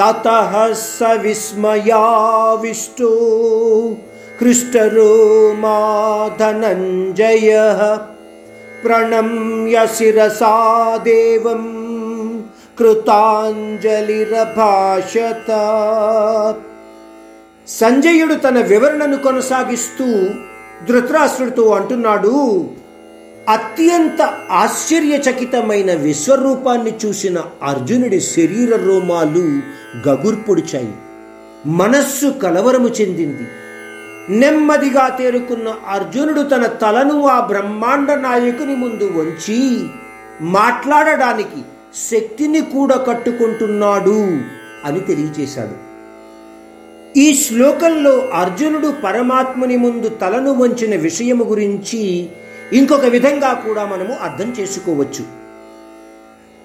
తత స విస్మయావిష్టో मा धनञ्जयः प्रणम्य शिरसा देवं కృతాంజలిరభాషత. సంజయుడు తన వివరణను కొనసాగిస్తూ ధృతరాష్ట్రుడితో అంటున్నాడు అత్యంత ఆశ్చర్యచకితమైన విశ్వరూపాన్ని చూసిన అర్జునుడి శరీర రోమాలు గగుర్పొడిచాయి మనస్సు కలవరము చెందింది. నెమ్మదిగా తేరుకున్న అర్జునుడు తన తలను ఆ బ్రహ్మాండ నాయకుని ముందు వంచి మాట్లాడడానికి శక్తిని కూడా కట్టుకుంటున్నాడు అని తెలియచేశాడు. ఈ శ్లోకంలో అర్జునుడు పరమాత్ముని ముందు తలను వంచిన విషయము గురించి ఇంకొక విధంగా కూడా మనము అర్థం చేసుకోవచ్చు.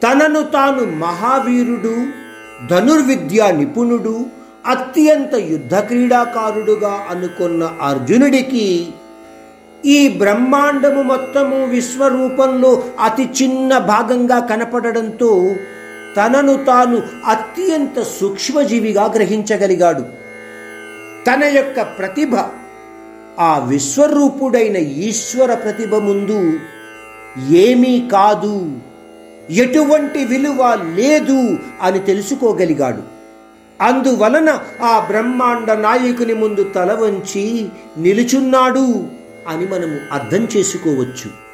తనను తాను మహావీరుడు ధనుర్విద్యా నిపుణుడు అత్యంత యుద్ధ క్రీడాకారుడుగా అనుకున్న అర్జునుడికి ఈ బ్రహ్మాండము మొత్తము విశ్వరూపంలో అతి చిన్న భాగంగా కనపడడంతో తనను తాను అత్యంత సూక్ష్మజీవిగా గ్రహించగలిగాడు. తన యొక్క ప్రతిభ ఆ విశ్వరూపుడైన ఈశ్వర ప్రతిభ ముందు ఏమీ కాదు ఎటువంటి విలువ లేదు అని తెలుసుకోగలిగాడు. అందువలన ఆ బ్రహ్మాండ నాయకుని ముందు తల వంచి నిలుచున్నాడు అని మనము అర్థం చేసుకోవచ్చు.